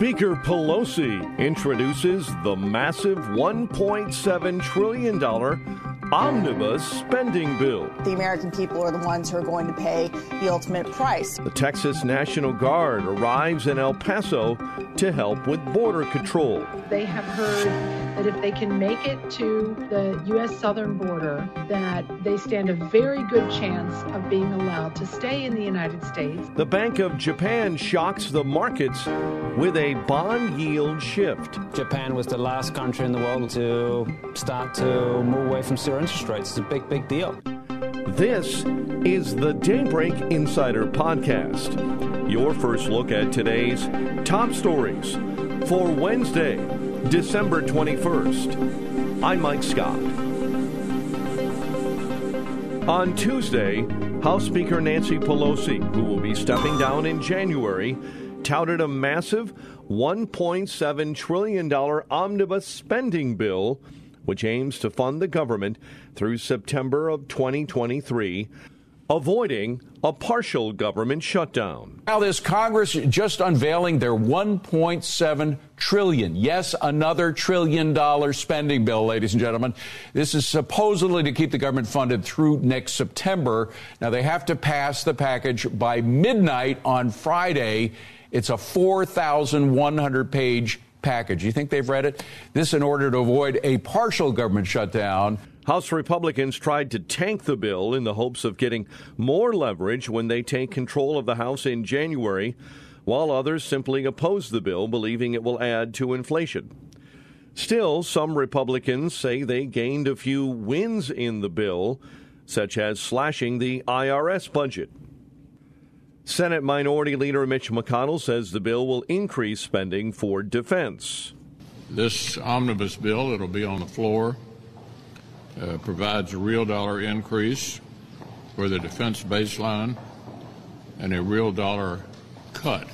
Speaker Pelosi introduces the massive $1.7 trillion omnibus spending bill. The American people are the ones who are going to pay the ultimate price. The Texas National Guard arrives in El Paso to help with border control. They have heard that if they can make it to the U.S. southern border, that they stand a very good chance of being allowed to stay in the United States. The Bank of Japan shocks the markets with a bond yield shift. Japan was the last country in the world to start to move away from zero interest rates. It's a big, big deal. This is the Daybreak Insider Podcast, your first look at today's top stories for Wednesday, December 21st. I'm Mike Scott. On Tuesday, House Speaker Nancy Pelosi, who will be stepping down in January, touted a massive $1.7 trillion omnibus spending bill which aims to fund the government through September of 2023, avoiding a partial government shutdown. Now, this Congress just unveiling their 1.7 trillion, yes, another trillion dollar spending bill, ladies and gentlemen. This is supposedly to keep the government funded through next September. Now, they have to pass the package by midnight on Friday. It's a 4,100 page package. You think they've read it? This in order to avoid a partial government shutdown. House Republicans tried to tank the bill in the hopes of getting more leverage when they take control of the House in January, while others simply oppose the bill, believing it will add to inflation. Still, some Republicans say they gained a few wins in the bill, such as slashing the IRS budget. Senate Minority Leader Mitch McConnell says the bill will increase spending for defense. This omnibus bill, it'll be on the floor, uh, provides a real dollar increase for the defense baseline and a real dollar cut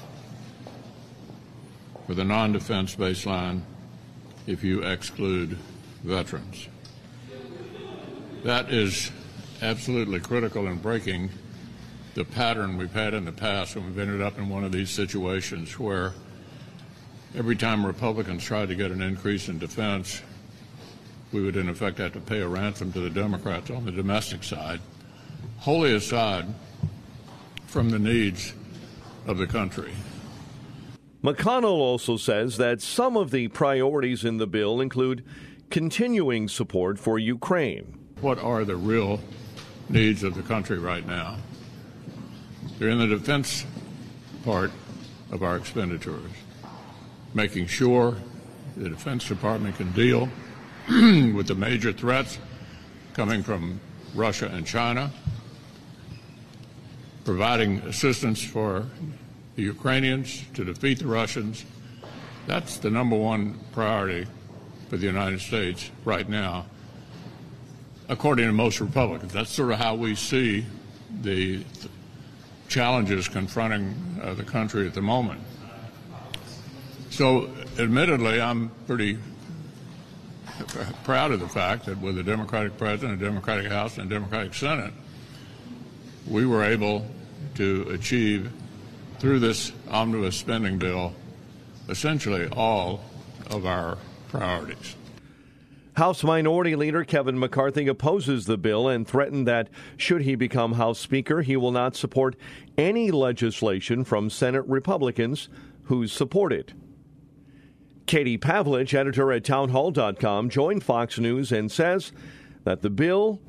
for the non defense baseline if you exclude veterans. That is absolutely critical in breaking the pattern we've had in the past when we've ended up in one of these situations where every time Republicans tried to get an increase in defense, we would in effect have to pay a ransom to the Democrats on the domestic side, wholly aside from the needs of the country. McConnell also says that some of the priorities in the bill include continuing support for Ukraine. What are the real needs of the country right now? They're in the defense part of our expenditures, making sure the Defense Department can deal with the major threats coming from Russia and China, providing assistance for the Ukrainians to defeat the Russians. That's the number one priority for the United States right now, according to most Republicans. That's sort of how we see the challenges confronting uh, the country at the moment. So, admittedly, I'm pretty proud of the fact that with a Democratic president, a Democratic House, and a Democratic Senate, we were able to achieve through this omnibus spending bill essentially all of our priorities. House Minority Leader Kevin McCarthy opposes the bill and threatened that, should he become House Speaker, he will not support any legislation from Senate Republicans who support it. Katie Pavlich, editor at townhall.com, joined Fox News and says that the bill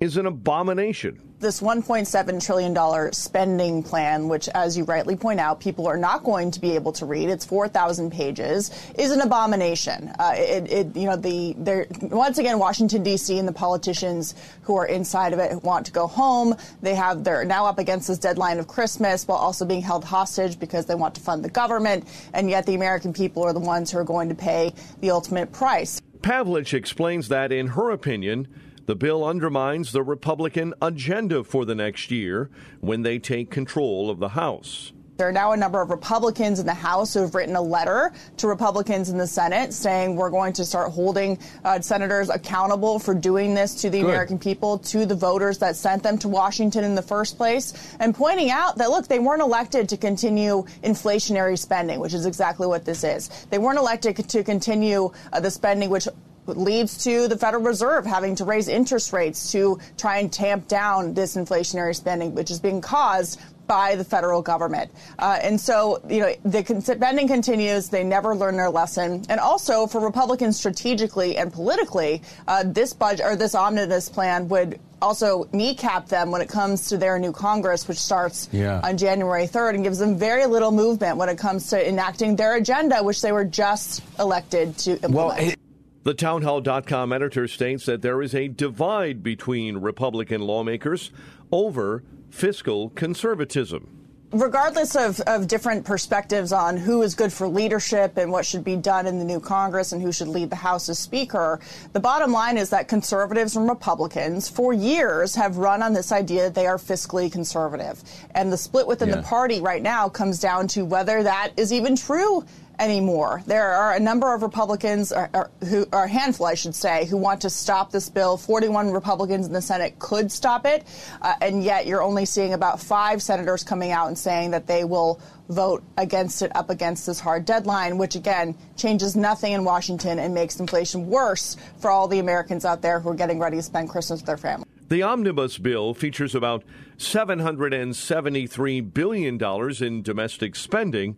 is an abomination. This $1.7 trillion spending plan, which, as you rightly point out, people are not going to be able to read, it's 4,000 pages, is an abomination. Uh, it, it, you know, the there once again, Washington D.C. and the politicians who are inside of it want to go home. They have they're now up against this deadline of Christmas, while also being held hostage because they want to fund the government, and yet the American people are the ones who are going to pay the ultimate price. Pavlich explains that, in her opinion the bill undermines the Republican agenda for the next year when they take control of the House. There are now a number of Republicans in the House who have written a letter to Republicans in the Senate saying we're going to start holding uh, senators accountable for doing this to the Good. American people, to the voters that sent them to Washington in the first place, and pointing out that, look, they weren't elected to continue inflationary spending, which is exactly what this is. They weren't elected to continue uh, the spending which leads to the Federal Reserve having to raise interest rates to try and tamp down this inflationary spending, which is being caused by the federal government. Uh, and so, you know, the spending continues. They never learn their lesson. And also, for Republicans strategically and politically, uh, this budget or this omnibus plan would also kneecap them when it comes to their new Congress, which starts yeah. on January 3rd and gives them very little movement when it comes to enacting their agenda, which they were just elected to implement. Well, it- the townhall.com editor states that there is a divide between Republican lawmakers over fiscal conservatism regardless of, of different perspectives on who is good for leadership and what should be done in the new Congress and who should lead the House as Speaker, the bottom line is that conservatives and Republicans for years have run on this idea that they are fiscally conservative. And the split within yeah. the party right now comes down to whether that is even true anymore. There are a number of Republicans, or, or, who, or a handful, I should say, who want to stop this bill. 41 Republicans in the Senate could stop it, uh, and yet you're only seeing about five senators coming out and saying that they will vote against it up against this hard deadline, which again changes nothing in Washington and makes inflation worse for all the Americans out there who are getting ready to spend Christmas with their family. The omnibus bill features about $773 billion in domestic spending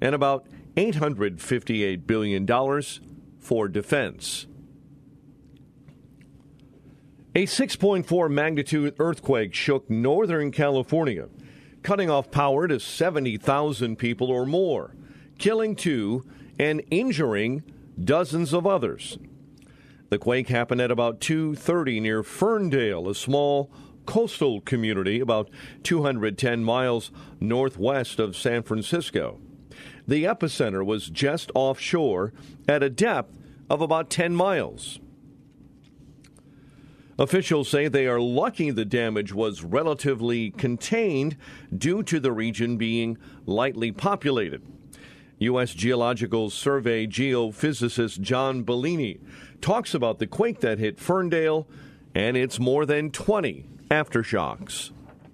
and about $858 billion for defense. A 6.4 magnitude earthquake shook Northern California, cutting off power to 70,000 people or more, killing two and injuring dozens of others. The quake happened at about 2:30 near Ferndale, a small coastal community about 210 miles northwest of San Francisco. The epicenter was just offshore at a depth of about 10 miles. Officials say they are lucky the damage was relatively contained due to the region being lightly populated. U.S. Geological Survey geophysicist John Bellini talks about the quake that hit Ferndale and its more than 20 aftershocks.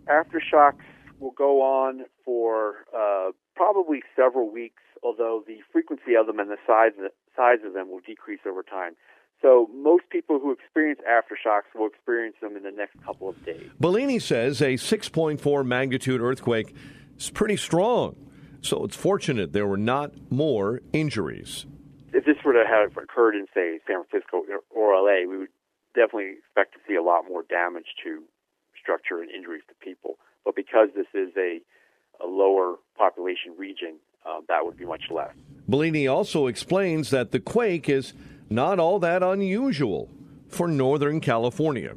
Aftershocks will go on for uh, probably several weeks, although the frequency of them and the size size of them will decrease over time. So most people who experience aftershocks will experience them in the next couple of days. Bellini says a 6.4 magnitude earthquake is pretty strong, so it's fortunate there were not more injuries. If this were to have occurred in, say, San Francisco or LA, we would definitely expect to see a lot more damage to structure and injuries to people. But because this is a a lower population region, uh, that would be much less. Bellini also explains that the quake is not all that unusual for Northern California.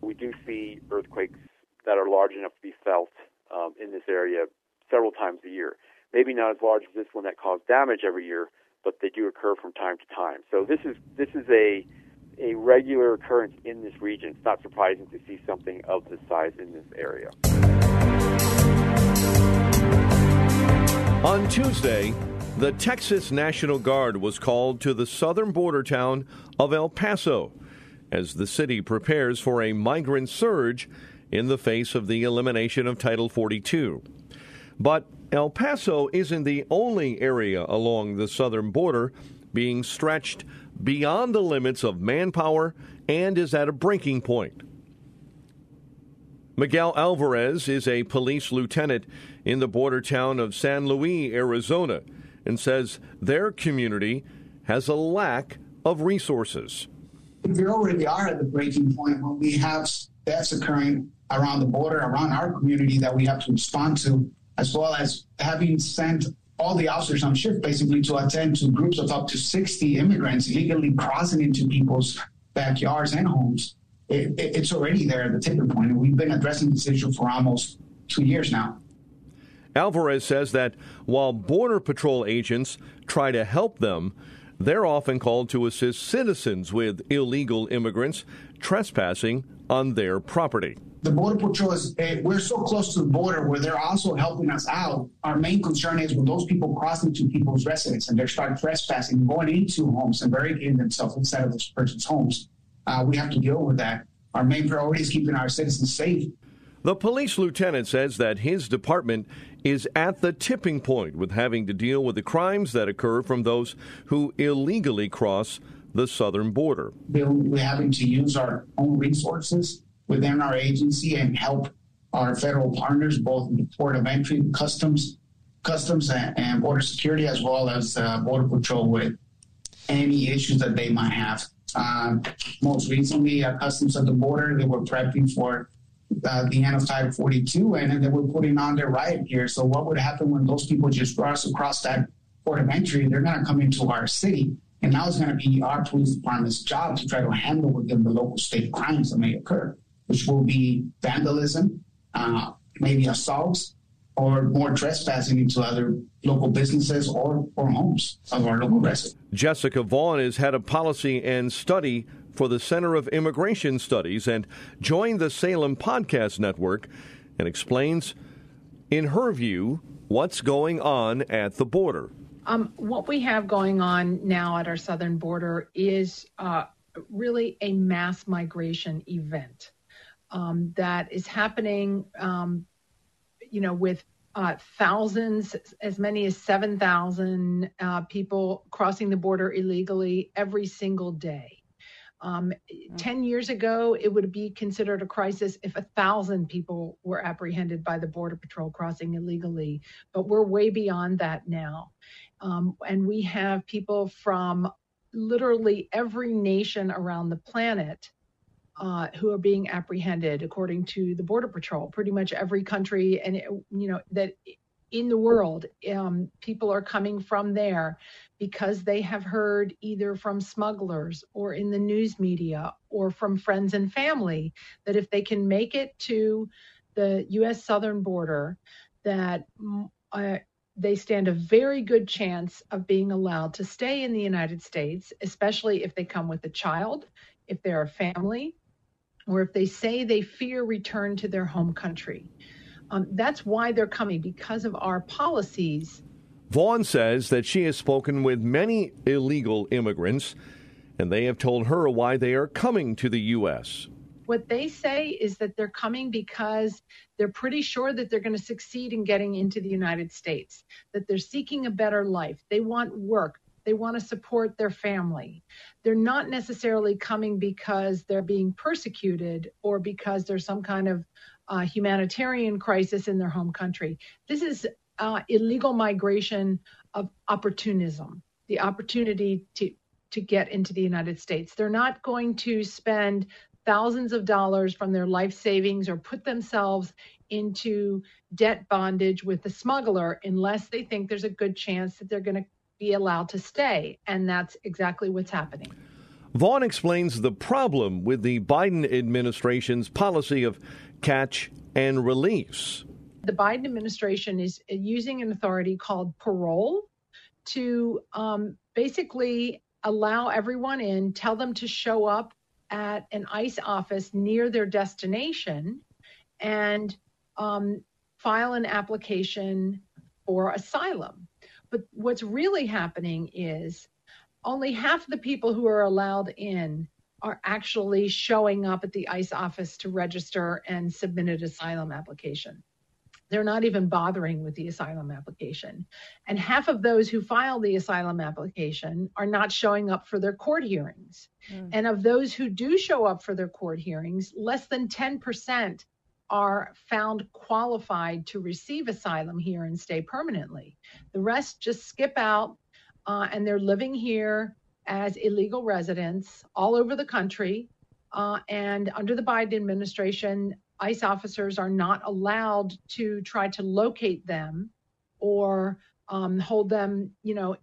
We do see earthquakes that are large enough to be felt um, in this area several times a year. Maybe not as large as this one that caused damage every year, but they do occur from time to time. So this is this is a a regular occurrence in this region. It's not surprising to see something of this size in this area. On Tuesday, the Texas National Guard was called to the southern border town of El Paso as the city prepares for a migrant surge in the face of the elimination of Title 42. But El Paso isn't the only area along the southern border being stretched beyond the limits of manpower and is at a breaking point. Miguel Alvarez is a police lieutenant in the border town of San Luis, Arizona, and says their community has a lack of resources. We already are at the breaking point when we have deaths occurring around the border, around our community that we have to respond to, as well as having sent all the officers on shift basically to attend to groups of up to 60 immigrants illegally crossing into people's backyards and homes. It, it, it's already there at the tipping point, and we've been addressing this issue for almost two years now. Alvarez says that while Border Patrol agents try to help them, they're often called to assist citizens with illegal immigrants trespassing on their property. The Border Patrol is, uh, we're so close to the border where they're also helping us out. Our main concern is when those people cross into people's residence and they start trespassing, going into homes and barricading themselves inside of those person's homes. Uh, we have to deal with that. Our main priority is keeping our citizens safe. The police lieutenant says that his department is at the tipping point with having to deal with the crimes that occur from those who illegally cross the southern border. We're having to use our own resources within our agency and help our federal partners, both the port of entry, customs, customs and, border security, as well as uh, border patrol with any issues that they might have. Um, most recently, uh, customs at the border, they were prepping for uh, the end of Title 42, and then they were putting on their riot gear. So, what would happen when those people just cross across that port of entry? They're going to come into our city, and now it's going to be our police department's job to try to handle with them the local state crimes that may occur, which will be vandalism, uh, maybe assaults, or more trespassing into other local businesses or, or homes of our local residents. Jessica Vaughn is head of policy and study for the Center of Immigration Studies and joined the Salem Podcast Network and explains, in her view, what's going on at the border. Um, what we have going on now at our southern border is uh, really a mass migration event um, that is happening, um, you know, with uh, thousands, as many as 7,000 uh, people crossing the border illegally every single day. Um, mm. 10 years ago, it would be considered a crisis if a thousand people were apprehended by the Border Patrol crossing illegally. But we're way beyond that now. Um, and we have people from literally every nation around the planet uh, who are being apprehended, according to the Border Patrol. Pretty much every country and you know that in the world, um, people are coming from there because they have heard either from smugglers or in the news media or from friends and family that if they can make it to the U.S. southern border, that mm, uh, they stand a very good chance of being allowed to stay in the United States, especially if they come with a child, if they're a family, or if they say they fear return to their home country. Um, that's why they're coming because of our policies Vaughn says that she has spoken with many illegal immigrants, and they have told her why they are coming to the U.S. What they say is that they're coming because they're pretty sure that they're going to succeed in getting into the United States, that they're seeking a better life. They want work. They want to support their family. They're not necessarily coming because they're being persecuted or because there's some kind of uh, humanitarian crisis in their home country. This is uh, illegal migration of opportunism, the opportunity to to get into the United States. They're not going to spend thousands of dollars from their life savings or put themselves into debt bondage with the smuggler unless they think there's a good chance that they're going to be allowed to stay. And that's exactly what's happening. Vaughn explains the problem with the Biden administration's policy of catch and release the Biden administration is using an authority called parole to um, basically allow everyone in, tell them to show up at an ICE office near their destination and um, file an application for asylum. But what's really happening is only half the people who are allowed in are actually showing up at the ICE office to register and submit an asylum application. They're not even bothering with the asylum application. And half of those who file the asylum application are not showing up for their court hearings. Mm. And of those who do show up for their court hearings, less than 10% are found qualified to receive asylum here and stay permanently. The rest just skip out uh, and they're living here as illegal residents all over the country Uh, and under the Biden administration, ICE officers are not allowed to try to locate them or um, hold them, you know,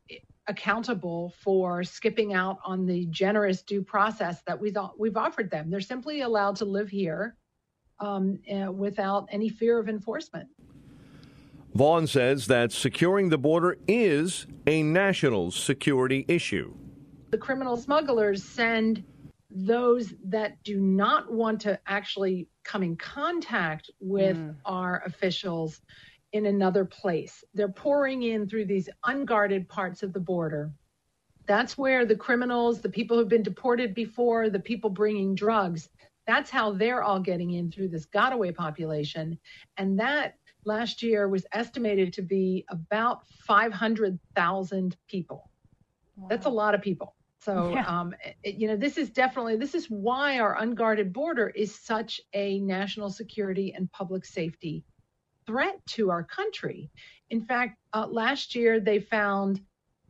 accountable for skipping out on the generous due process that we thought we've offered them. They're simply allowed to live here um, uh, without any fear of enforcement. Vaughn says that securing the border is a national security issue. The criminal smugglers send those that do not want to actually come in contact with mm. our officials in another place. They're pouring in through these unguarded parts of the border. That's where the criminals, the people who've been deported before, the people bringing drugs, that's how they're all getting in through this gotaway population. And that last year was estimated to be about 500,000 people. Wow. That's a lot of people. So, yeah. um, it, you know, this is definitely this is why our unguarded border is such a national security and public safety threat to our country. In fact, uh, last year they found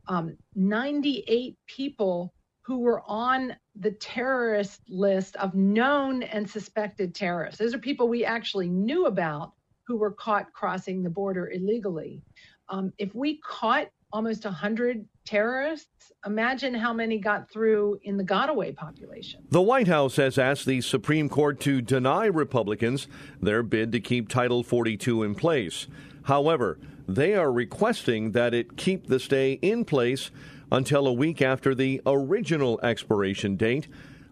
um, 98 people who were on the terrorist list of known and suspected terrorists. Those are people we actually knew about who were caught crossing the border illegally. Um, if we caught almost 100 terrorists, imagine how many got through in the Gotaway population. The White House has asked the Supreme Court to deny Republicans their bid to keep Title 42 in place. However, they are requesting that it keep the stay in place until a week after the original expiration date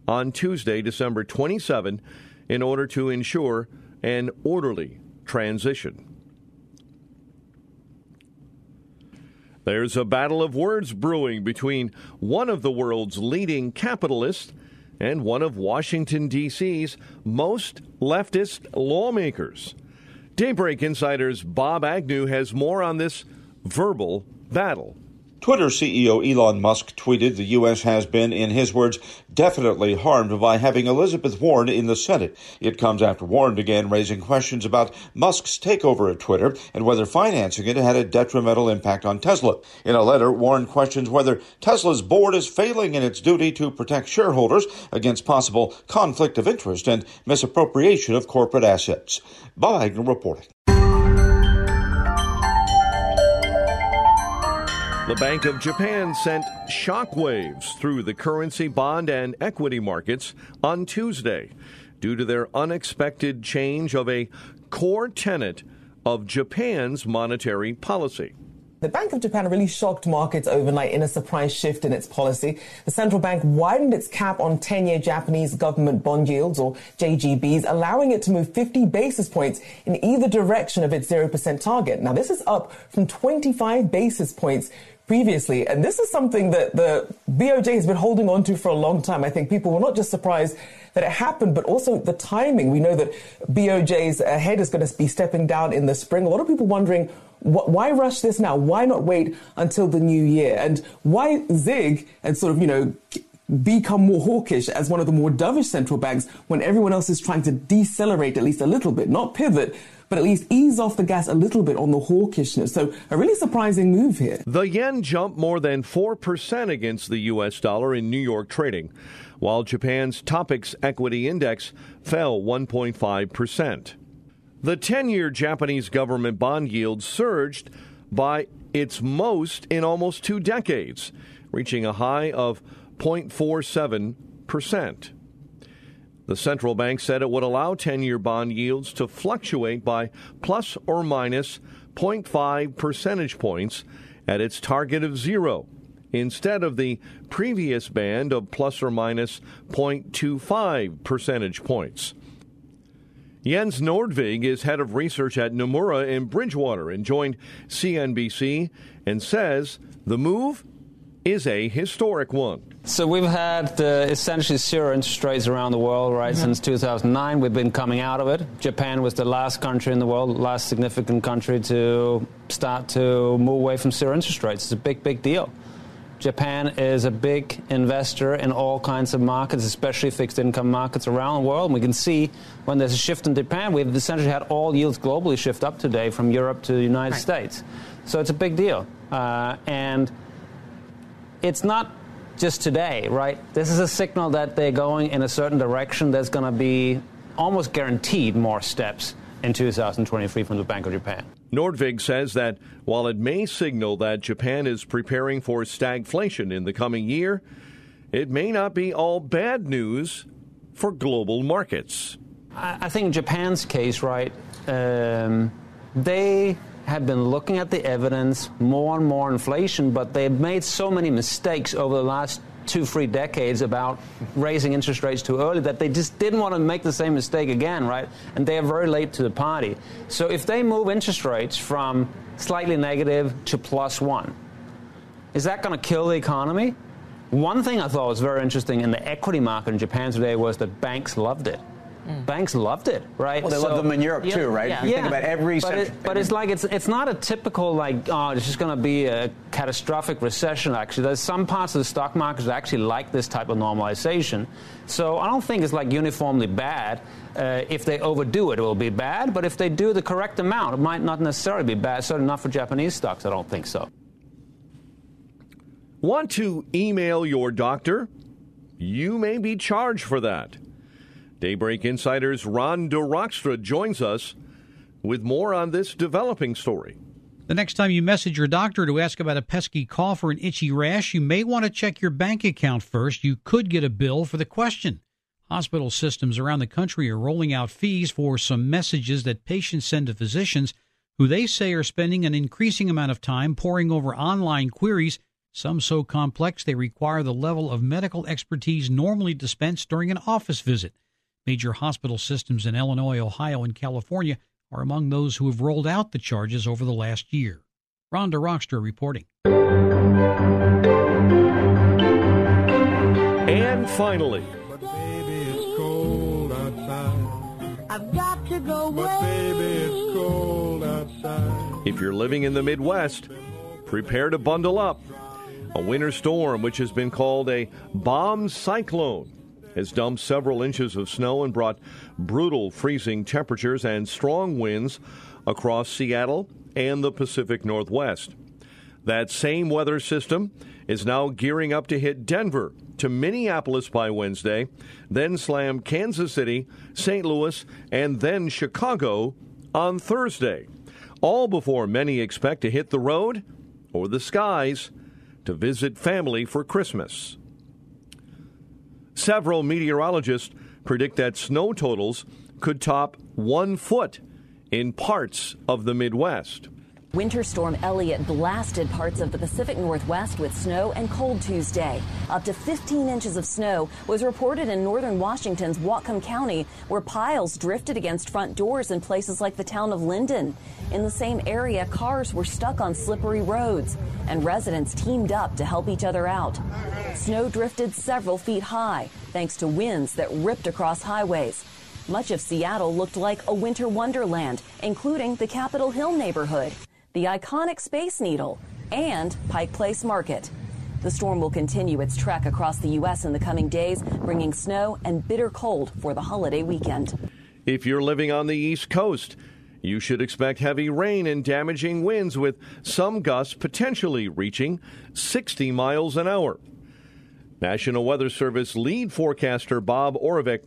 on Tuesday, December 27, in order to ensure an orderly transition. There's a battle of words brewing between one of the world's leading capitalists and one of Washington, D.C.'s most leftist lawmakers. Daybreak Insider's Bob Agnew has more on this verbal battle. Twitter CEO Elon Musk tweeted the U.S. has been, in his words, definitely harmed by having Elizabeth Warren in the Senate. It comes after Warren began raising questions about Musk's takeover of Twitter and whether financing it had a detrimental impact on Tesla. In a letter, Warren questions whether Tesla's board is failing in its duty to protect shareholders against possible conflict of interest and misappropriation of corporate assets. Bob reporting. The Bank of Japan sent shockwaves through the currency, bond, and equity markets on Tuesday due to their unexpected change of a core tenet of Japan's monetary policy. The Bank of Japan really shocked markets overnight in a surprise shift in its policy. The central bank widened its cap on 10-year Japanese government bond yields, or JGBs, allowing it to move 50 basis points in either direction of its 0% target. Now, this is up from 25 basis points previously. And this is something that the BOJ has been holding on to for a long time. I think people were not just surprised that it happened, but also the timing. We know that BOJ's head is going to be stepping down in the spring. A lot of people wondering, why rush this now? Why not wait until the new year? And why zig and sort of, you know, become more hawkish as one of the more dovish central banks when everyone else is trying to decelerate at least a little bit, not pivot, but at least ease off the gas a little bit on the hawkishness. So a really surprising move here. The yen jumped more than 4% against the U.S. dollar in New York trading, while Japan's Topix equity index fell 1.5%. The 10 year Japanese government bond yield surged by its most in almost two decades, reaching a high of 0.47%. The central bank said it would allow 10 year bond yields to fluctuate by plus or minus 0.5 percentage points at its target of zero, instead of the previous band of plus or minus 0.25 percentage points. Jens Nordvig is head of research at Nomura in Bridgewater and joined CNBC and says the move is a historic one. So we've had uh, essentially zero interest rates around the world, right, mm-hmm. since 2009. We've been coming out of it. Japan was the last country in the world, last significant country to start to move away from zero interest rates. It's a big, big deal. Japan is a big investor in all kinds of markets, especially fixed income markets around the world. And we can see when there's a shift in Japan, we've essentially had all yields globally shift up today from Europe to the United right. States. So it's a big deal. Uh, and it's not just today, right? This is a signal that they're going in a certain direction. There's going to be almost guaranteed more steps in 2023 from the Bank of Japan. Nordvig says that while it may signal that Japan is preparing for stagflation in the coming year, it may not be all bad news for global markets. I think Japan's case, right, um, they have been looking at the evidence, more and more inflation, but they've made so many mistakes over the last two, three decades about raising interest rates too early that they just didn't want to make the same mistake again, right? And they are very late to the party. So if they move interest rates from slightly negative to plus one, is that going to kill the economy? One thing I thought was very interesting in the equity market in Japan today was that banks loved it. Mm. Banks loved it, right? Well, they so, love them in Europe yeah, too, right? Yeah. yeah. think about every. But, it, but it's like it's it's not a typical like oh it's just going to be a catastrophic recession. Actually, there's some parts of the stock market that actually like this type of normalization. So I don't think it's like uniformly bad. Uh, if they overdo it, it will be bad. But if they do the correct amount, it might not necessarily be bad. Certainly not for Japanese stocks. I don't think so. Want to email your doctor? You may be charged for that. Daybreak Insider's Ron DeRockstra joins us with more on this developing story. The next time you message your doctor to ask about a pesky cough or an itchy rash, you may want to check your bank account first. You could get a bill for the question. Hospital systems around the country are rolling out fees for some messages that patients send to physicians who they say are spending an increasing amount of time poring over online queries, some so complex they require the level of medical expertise normally dispensed during an office visit. Major hospital systems in Illinois, Ohio, and California are among those who have rolled out the charges over the last year. Ron DeRockstra reporting. And finally, If you're living in the Midwest, prepare to bundle up. A winter storm, which has been called a bomb cyclone, has dumped several inches of snow and brought brutal freezing temperatures and strong winds across Seattle and the Pacific Northwest. That same weather system is now gearing up to hit Denver to Minneapolis by Wednesday, then slam Kansas City, St. Louis, and then Chicago on Thursday. All before many expect to hit the road or the skies to visit family for Christmas. Several meteorologists predict that snow totals could top one foot in parts of the Midwest. Winter Storm Elliott blasted parts of the Pacific Northwest with snow and cold Tuesday. Up to 15 inches of snow was reported in northern Washington's Whatcom County, where piles drifted against front doors in places like the town of Lynden. In the same area, cars were stuck on slippery roads, and residents teamed up to help each other out. Snow drifted several feet high, thanks to winds that ripped across highways. Much of Seattle looked like a winter wonderland, including the Capitol Hill neighborhood the iconic Space Needle, and Pike Place Market. The storm will continue its trek across the U.S. in the coming days, bringing snow and bitter cold for the holiday weekend. If you're living on the East Coast, you should expect heavy rain and damaging winds with some gusts potentially reaching 60 miles an hour. National Weather Service lead forecaster Bob Oravec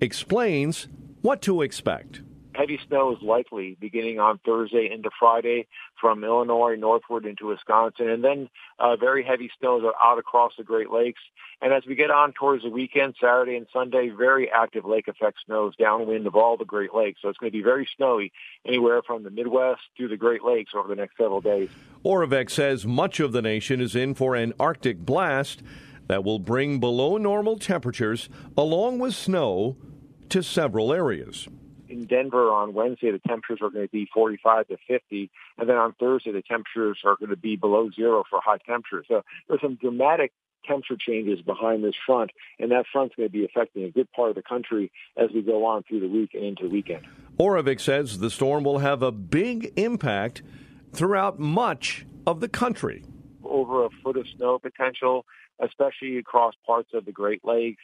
explains what to expect heavy snow is likely beginning on Thursday into Friday from Illinois northward into Wisconsin, and then uh, very heavy snows are out across the Great Lakes. And as we get on towards the weekend, Saturday and Sunday, very active lake effect snows downwind of all the Great Lakes. So it's going to be very snowy anywhere from the Midwest to the Great Lakes over the next several days. Oravec says much of the nation is in for an Arctic blast that will bring below normal temperatures along with snow to several areas in Denver on Wednesday, the temperatures are going to be 45 to 50, and then on Thursday, the temperatures are going to be below zero for high temperatures. So there's some dramatic temperature changes behind this front, and that front's going to be affecting a good part of the country as we go on through the week and into the weekend. Oravec says the storm will have a big impact throughout much of the country. Over a foot of snow potential, especially across parts of the Great Lakes,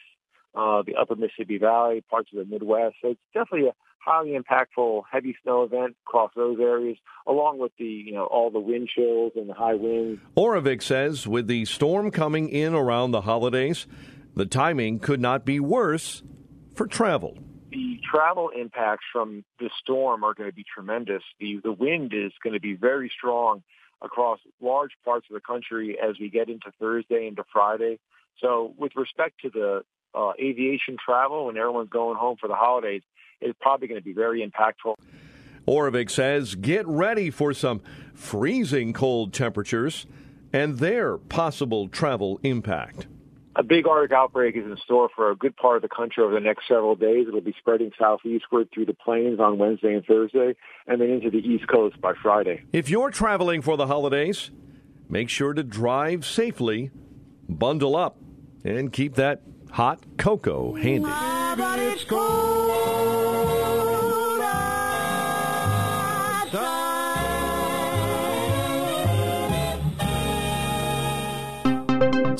uh, the upper Mississippi Valley, parts of the Midwest. So it's definitely a highly impactful heavy snow event across those areas, along with the you know all the wind chills and the high winds. Oravec says with the storm coming in around the holidays, the timing could not be worse for travel. The travel impacts from the storm are going to be tremendous. The the wind is going to be very strong across large parts of the country as we get into Thursday into Friday. So, with respect to the uh, aviation travel when everyone's going home for the holidays, it's probably going to be very impactful. Oravec says get ready for some freezing cold temperatures and their possible travel impact. A big Arctic outbreak is in store for a good part of the country over the next several days. It'll be spreading southeastward through the plains on Wednesday and Thursday, and then into the East Coast by Friday. If you're traveling for the holidays, make sure to drive safely, bundle up, and keep that hot cocoa handy.